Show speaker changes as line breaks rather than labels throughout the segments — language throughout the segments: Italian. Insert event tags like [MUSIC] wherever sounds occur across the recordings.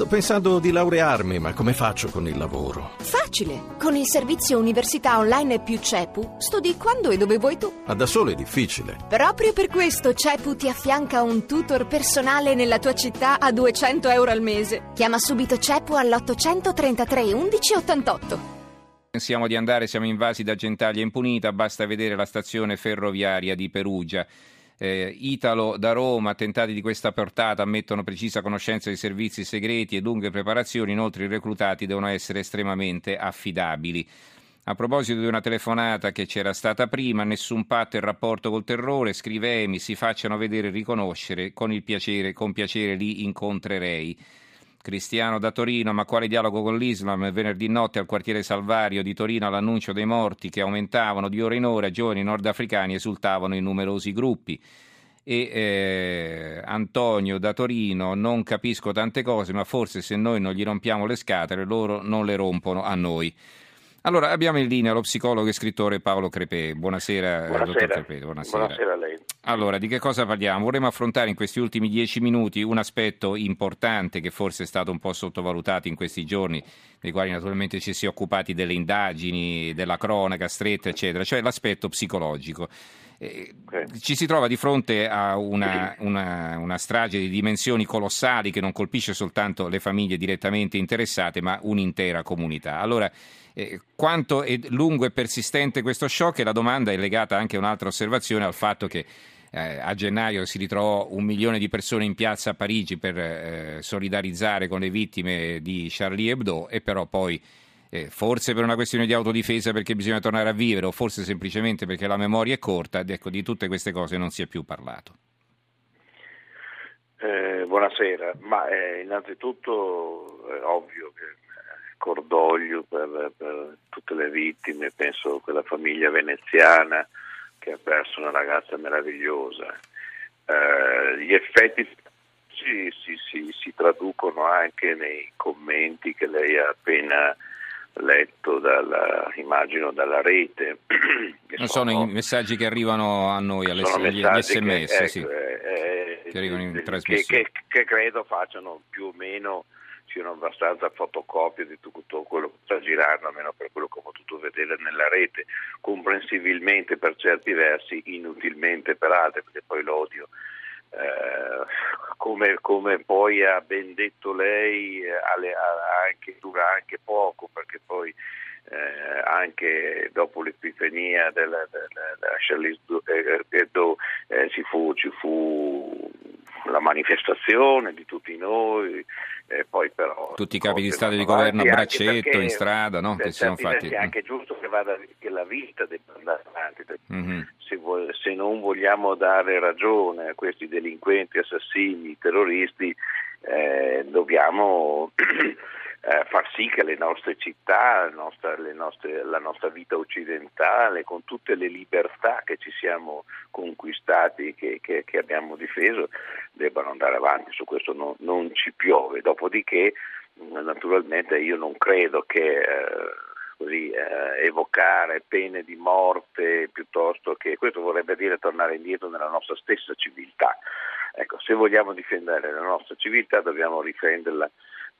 Sto pensando di laurearmi, ma come faccio con il lavoro?
Facile! Con il servizio Università Online più CEPU studi quando e dove vuoi tu.
Ma da solo è difficile.
Proprio per questo CEPU ti affianca un tutor personale nella tua città a 200 euro al mese. Chiama subito CEPU all'833 11 88.
Pensiamo di andare, siamo invasi da Gentaglia impunita, basta vedere la stazione ferroviaria di Perugia. Eh, Italo da Roma, attentati di questa portata ammettono precisa conoscenza dei servizi segreti e lunghe preparazioni, inoltre i reclutati devono essere estremamente affidabili. A proposito di una telefonata che c'era stata prima, nessun patto in rapporto col terrore, scrive Emi, si facciano vedere e riconoscere, con piacere, con piacere li incontrerei. Cristiano da Torino, ma quale dialogo con l'Islam? Venerdì notte al quartiere Salvario di Torino all'annuncio dei morti che aumentavano di ora in ora, giovani nordafricani esultavano in numerosi gruppi. E eh, Antonio da Torino, non capisco tante cose, ma forse se noi non gli rompiamo le scatole, loro non le rompono a noi. Allora, abbiamo in linea lo psicologo e scrittore Paolo Crepè. Buonasera,
Buonasera.
dottor Crepè. Buonasera.
Buonasera a lei.
Allora, di che cosa parliamo? Vorremmo affrontare in questi ultimi dieci minuti un aspetto importante che forse è stato un po' sottovalutato in questi giorni, dei quali naturalmente ci si è occupati delle indagini, della cronaca stretta, eccetera, cioè l'aspetto psicologico. Eh, Ci si trova di fronte a una, una, una strage di dimensioni colossali che non colpisce soltanto le famiglie direttamente interessate, ma un'intera comunità. Allora, eh, quanto è lungo e persistente questo shock? E la domanda è legata anche a un'altra osservazione, al fatto che eh, a gennaio si ritrovò un milione di persone in piazza a Parigi per eh, solidarizzare con le vittime di Charlie Hebdo e però poi eh, forse per una questione di autodifesa perché bisogna tornare a vivere o forse semplicemente perché la memoria è corta, ecco, di tutte queste cose non si è più parlato.
Eh, buonasera, ma eh, innanzitutto è ovvio che cordoglio per, per, tutte le vittime, penso a quella famiglia veneziana che ha perso una ragazza meravigliosa. Eh, gli effetti si, si, si, si, traducono anche nei commenti che lei ha appena letto dalla, immagino dalla rete. [CLEARS THROAT]
non sono, sono, i messaggi che arrivano a noi, alle, gli, gli sms,
che,
sì,
ecco, eh,
che arrivano in
che. Che, che credo facciano più o meno siano abbastanza fotocopie di tutto quello che sta girando, almeno per quello che ho potuto vedere nella rete, comprensibilmente per certi versi, inutilmente per altri, perché poi l'odio, eh, come, come, poi ha ben detto lei, alle, anche, dura anche poco, perché poi eh, anche dopo l'epifania della, della, della Charlie Hebdo eh, ci fu, ci fu la manifestazione di tutti noi, poi però...
Tutti i capi di Stato e di governo a braccetto in strada, no? Che sono fatti...
È anche giusto che, vada, che la vita debba andare avanti, mm-hmm. se, vuole, se, non vogliamo dare ragione a questi delinquenti, assassini, terroristi, eh, dobbiamo... [CLEARS THROAT] eh, far sì che le nostre città, la nostra, nostre, la nostra, vita occidentale, con tutte le libertà che ci siamo conquistati, che, che, che abbiamo difeso, debbano andare avanti. Su questo no, non ci piove. Dopodiché, naturalmente, io non credo che. Eh, così, eh, evocare pene di morte piuttosto che questo vorrebbe dire tornare indietro nella nostra stessa civiltà. Ecco, se vogliamo difendere la nostra civiltà dobbiamo difenderla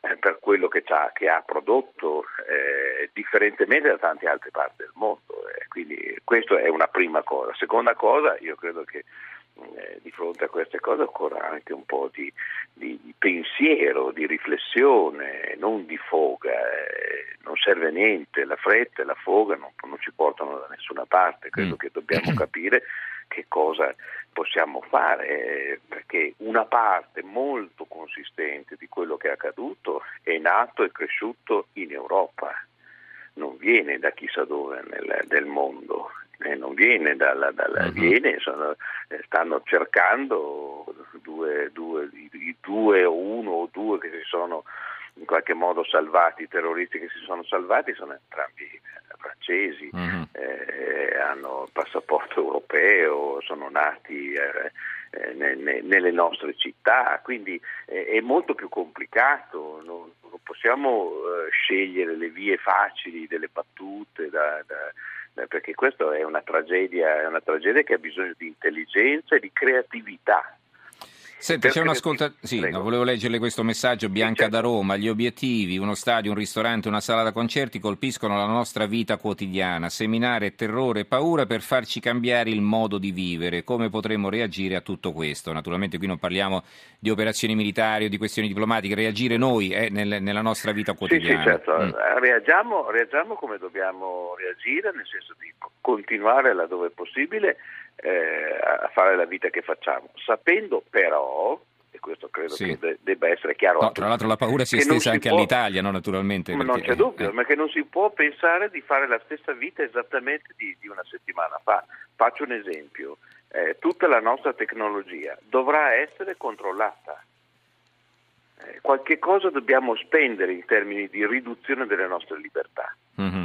per quello che, che, ha prodotto eh, differentemente da tante altre parti del mondo. Eh, quindi questa è una prima cosa. Seconda cosa, io credo che eh, di fronte a queste cose occorra anche un po' di, di, di pensiero, di riflessione, non di foga. Eh, non serve niente, la fretta e la foga non, non ci portano da nessuna parte. Credo mm. che dobbiamo [CLEARS THROAT] capire che cosa possiamo fare, perché una parte molto consistente di quello che è accaduto è nato e cresciuto in Europa, non viene da chissà dove nel, del mondo, eh, non viene dalla, dalla uh-huh. viene, sono, eh, stanno cercando due, due, i, due o uno o due che si sono in qualche modo salvati, i terroristi che si sono salvati sono entrambi eh, francesi, uh-huh. eh, hanno il passaporto europeo, sono nati eh, eh, ne, ne, nelle nostre città, quindi eh, è molto più complicato, non, non possiamo eh, scegliere le vie facili delle battute, da, da, perché questa è una tragedia, è una tragedia che ha bisogno di intelligenza e di creatività
Senti, c'è un'ascolta... Sì, no, volevo leggerle questo messaggio. Bianca certo. da Roma. Gli obiettivi, uno stadio, un ristorante, una sala da concerti colpiscono la nostra vita quotidiana. Seminare terrore e paura per farci cambiare il modo di vivere. Come potremmo reagire a tutto questo? Naturalmente qui non parliamo di operazioni militari o di questioni diplomatiche. Reagire noi eh, nel, nella nostra vita quotidiana.
Sì, sì certo. Mm. Reagiamo, reagiamo come dobbiamo reagire, nel senso di continuare laddove è possibile eh, a fare la vita che facciamo, sapendo però e questo credo sì. che de- debba essere chiaro.
No, tra l'altro la paura si estesa anche può, all'Italia, no, naturalmente.
Perché, non c'è dubbio, eh. ma che non si può pensare di fare la stessa vita esattamente di, di una settimana fa. Faccio un esempio, eh, tutta la nostra tecnologia dovrà essere controllata. Eh, qualche cosa dobbiamo spendere in termini di riduzione delle nostre libertà. Mm-hmm.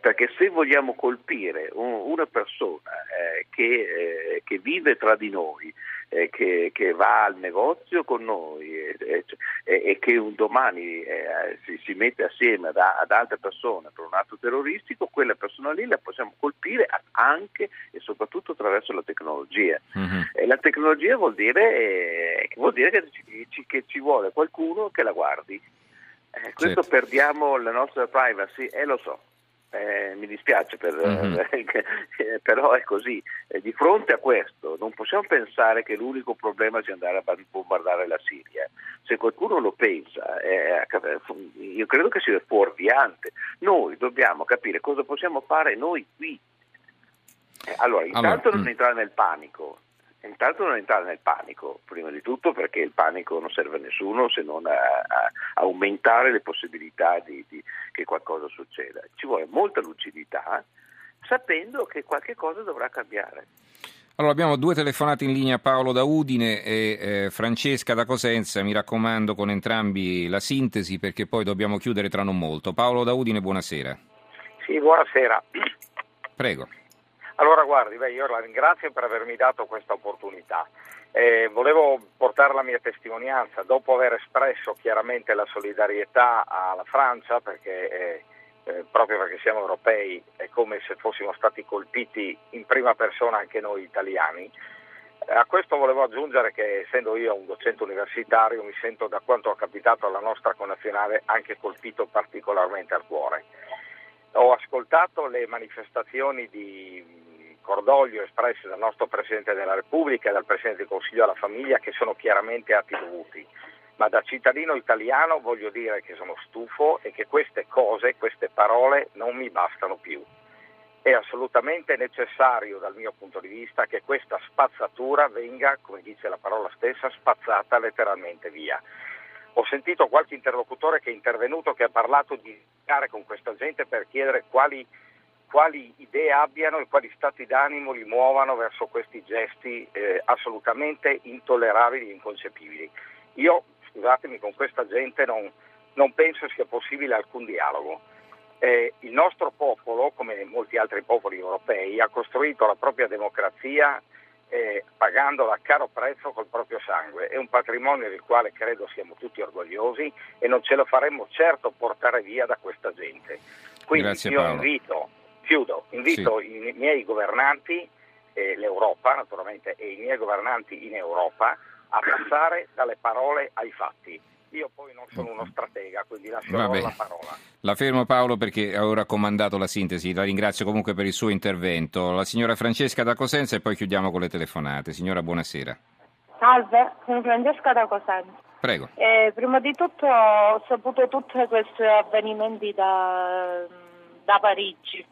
Eh, perché se vogliamo colpire un, una persona eh, che, eh, che, vive tra di noi, eh, che, che, va al negozio con noi e che un domani eh, si, si, mette assieme ad, ad, altre persone per un atto terroristico, quella persona lì la possiamo colpire anche e soprattutto attraverso la tecnologia. Mm-hmm. E la tecnologia vuol dire, eh, vuol dire che, ci, che, ci, vuole qualcuno che la guardi. questo certo. perdiamo la nostra privacy e lo so. Eh, mi dispiace, per, [LAUGHS] mm-hmm. eh, però è così. Eh, di fronte a questo non possiamo pensare che l'unico problema sia andare a bombardare la Siria. Se qualcuno lo pensa, io credo che sia fuorviante. Noi dobbiamo capire cosa possiamo fare noi qui. Eh, allora, intanto allora, non mm. entrare nel panico, Intanto non entrare nel panico, prima di tutto perché il panico non serve a nessuno se non a, a aumentare le possibilità di, di, che qualcosa succeda. Ci vuole molta lucidità sapendo che qualche cosa dovrà cambiare.
Allora abbiamo due telefonate in linea, Paolo da Udine e eh, Francesca da Cosenza, mi raccomando con entrambi la sintesi perché poi dobbiamo chiudere tra non molto. Paolo da Udine, buonasera.
Sì, buonasera.
Prego.
Allora guardi, beh, io la ringrazio per avermi dato questa opportunità. Eh, volevo portare la mia testimonianza dopo aver espresso chiaramente la solidarietà alla Francia, perché, eh, eh, proprio perché siamo europei, è come se fossimo stati colpiti in prima persona anche noi italiani. A questo volevo aggiungere che essendo io un docente universitario mi sento da quanto ho capitato alla nostra connazionale anche colpito particolarmente al cuore. Ho ascoltato le manifestazioni di cordoglio espressi dal nostro Presidente della Repubblica e dal Presidente del Consiglio alla famiglia che sono chiaramente atti dovuti. Ma da cittadino italiano voglio dire che sono stufo e che queste cose, queste parole non mi bastano più. È assolutamente necessario dal mio punto di vista che questa spazzatura venga, come dice la parola stessa, spazzata letteralmente via. Ho sentito qualche interlocutore che è intervenuto che ha parlato di stare con questa gente per chiedere quali quali idee abbiano e quali stati d'animo li muovano verso questi gesti eh, assolutamente intollerabili e inconcepibili. Io, scusatemi, con questa gente non, non penso sia possibile alcun dialogo. Eh, il nostro popolo, come molti altri popoli europei, ha costruito la propria democrazia eh, pagandola a caro prezzo col proprio sangue. È un patrimonio del quale credo siamo tutti orgogliosi e non ce lo faremmo certo portare via da questa gente. Quindi
Grazie,
io
Paolo.
invito Chiudo, invito sì. i miei governanti, eh, l'Europa naturalmente, e i miei governanti in Europa a passare dalle parole ai fatti. Io poi non sono uno stratega, quindi lascio la parola.
La fermo Paolo perché ho raccomandato la sintesi, la ringrazio comunque per il suo intervento. La signora Francesca da Cosenza e poi chiudiamo con le telefonate. Signora, buonasera.
Salve, sono Francesca da Cosenza.
Prego.
Eh, prima di tutto ho saputo tutti questi avvenimenti da, da Parigi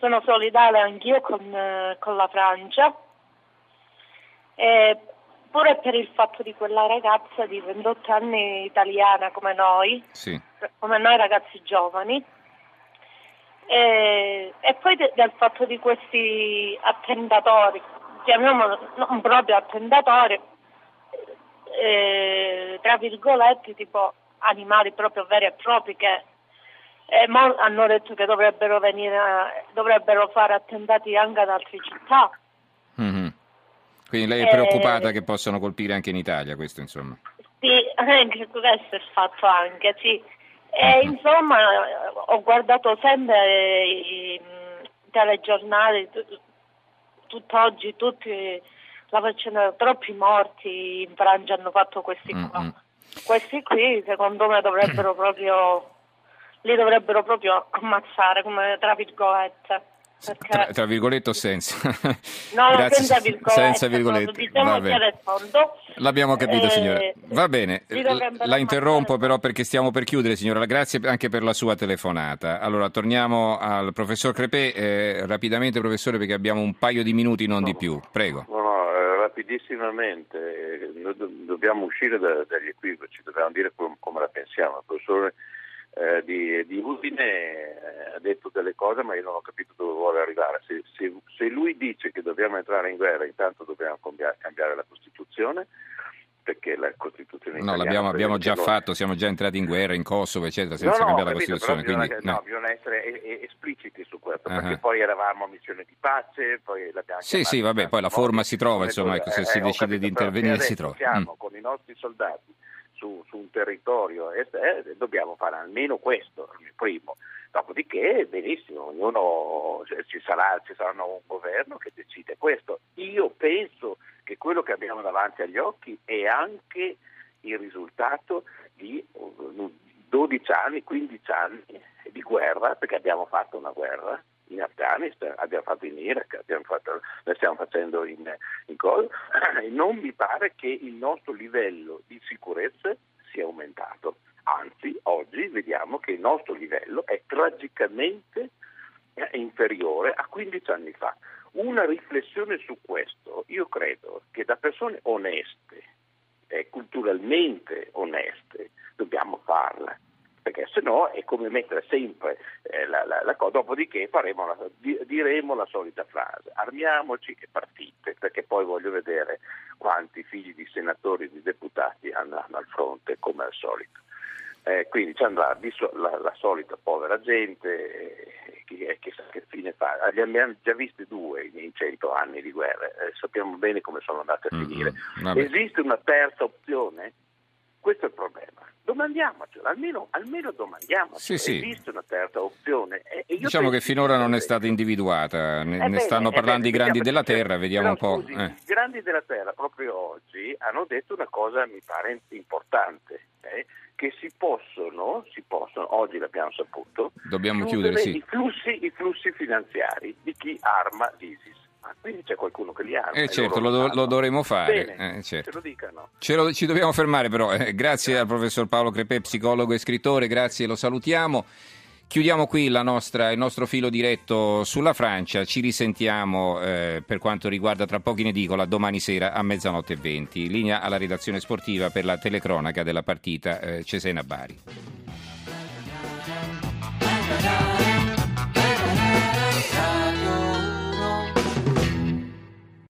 sono solidale anch'io con, eh, con la Francia, e pure per il fatto di quella ragazza di 28 anni italiana come noi,
sì.
come noi ragazzi giovani. E, e poi de, del fatto di questi attentatori, chiamiamolo non proprio attentatori, eh, tra virgolette tipo animali proprio veri e propri che e hanno detto che dovrebbero, venire, dovrebbero fare attentati anche ad altre città.
Mm-hmm. Quindi lei è preoccupata e... che possano colpire anche in Italia, questo insomma?
Sì, anche questo è fatto anche, sì. E uh-huh. insomma ho guardato sempre i telegiornali tutt'oggi, tutti la faccenda, troppi morti in Francia hanno fatto questi qua. Mm-hmm. Questi qui secondo me dovrebbero [CLEARS THROAT] proprio, li dovrebbero proprio ammazzare come tra virgolette.
Perché... Tra, tra, virgolette o senza? [LAUGHS]
No, Grazie. senza virgolette.
Senza virgolette. Diciamo L'abbiamo capito eh, signora. Va bene, la interrompo però perché stiamo per chiudere signora. Grazie anche per la sua telefonata. Allora torniamo al professor Crepè, eh, rapidamente professore perché abbiamo un paio di minuti, non no, di più. Prego.
No, no, eh, rapidissimamente. Noi dobbiamo uscire da, dagli equivoci, dobbiamo dire come, come la pensiamo. Il professore eh, di, di, Udine eh, ha detto delle cose ma io non ho capito dove vuole arrivare. Se, se, se lui dice che dobbiamo entrare in guerra intanto dobbiamo cambiare, cambiare la Costituzione perché la Costituzione
No, l'abbiamo abbiamo già non... fatto, siamo già entrati in guerra in Kosovo, eccetera, senza
no, no,
cambiare capito, la Costituzione.
Bisogna,
quindi,
no. no. bisogna essere espliciti su questo, uh-huh. perché poi eravamo a missione di pace, poi l'abbiamo
Sì, sì, vabbè, poi la forma si trova, insomma, ecco, se eh, si decide di intervenire si trova.
Siamo mm. con i nostri soldati su, su un territorio estero, eh, dobbiamo fare almeno questo, il primo. Dopodiché, benissimo, ognuno, ci, sarà, ci sarà un governo che decide questo. Io penso che quello che abbiamo davanti agli occhi è anche il risultato di 12 anni, 15 anni di guerra, perché abbiamo fatto una guerra in Afghanistan, abbiamo fatto in Iraq, fatto, la stiamo facendo in, in Col, [CLEARS THROAT] non mi pare che il nostro livello di sicurezza sia aumentato. Anzi, oggi vediamo che il nostro livello è tragicamente eh, inferiore a 15 anni fa. Una riflessione su questo, io credo che da persone oneste, eh, culturalmente oneste, dobbiamo farla perché se no è come mettere sempre eh, la, la, la, cosa, dopodiché faremo la, diremo la solita frase, armiamoci e partite, perché poi voglio vedere quanti figli di senatori e di deputati andranno al fronte come al solito. Eh, quindi ci andrà la, la, solita povera gente, eh, chissà che fine fa. Li abbiamo già visti due in cento anni di guerra, eh, sappiamo bene come sono andate a finire. Mm-hmm, Esiste una terza opzione? Questo è il problema. Domandiamocelo, almeno, almeno domandiamocelo. Sì, sì. Esiste una terza opzione.
diciamo che finora non è stata individuata, ne, ne stanno parlando i grandi della Terra, vediamo
però,
un po'.
Scusi, eh. I grandi della Terra proprio oggi hanno detto una cosa, mi pare importante, eh, che si possono, si possono, oggi l'abbiamo saputo,
Dobbiamo chiudere, sì.
i, flussi, i flussi finanziari di chi arma l'ISIS. Ah, quindi c'è qualcuno che li ha.
Eh certo, lo, do, lo, dovremo fare.
Bene,
eh, certo.
ce lo dicano.
Lo, ci dobbiamo fermare però. Eh, grazie al professor Paolo Crepè, psicologo e scrittore, grazie, lo salutiamo. Chiudiamo qui nostra, il nostro filo diretto sulla Francia, ci risentiamo eh, per quanto riguarda tra pochi in edicola domani sera a mezzanotte e venti. Linea alla redazione sportiva per la telecronaca della partita eh, Cesena-Bari.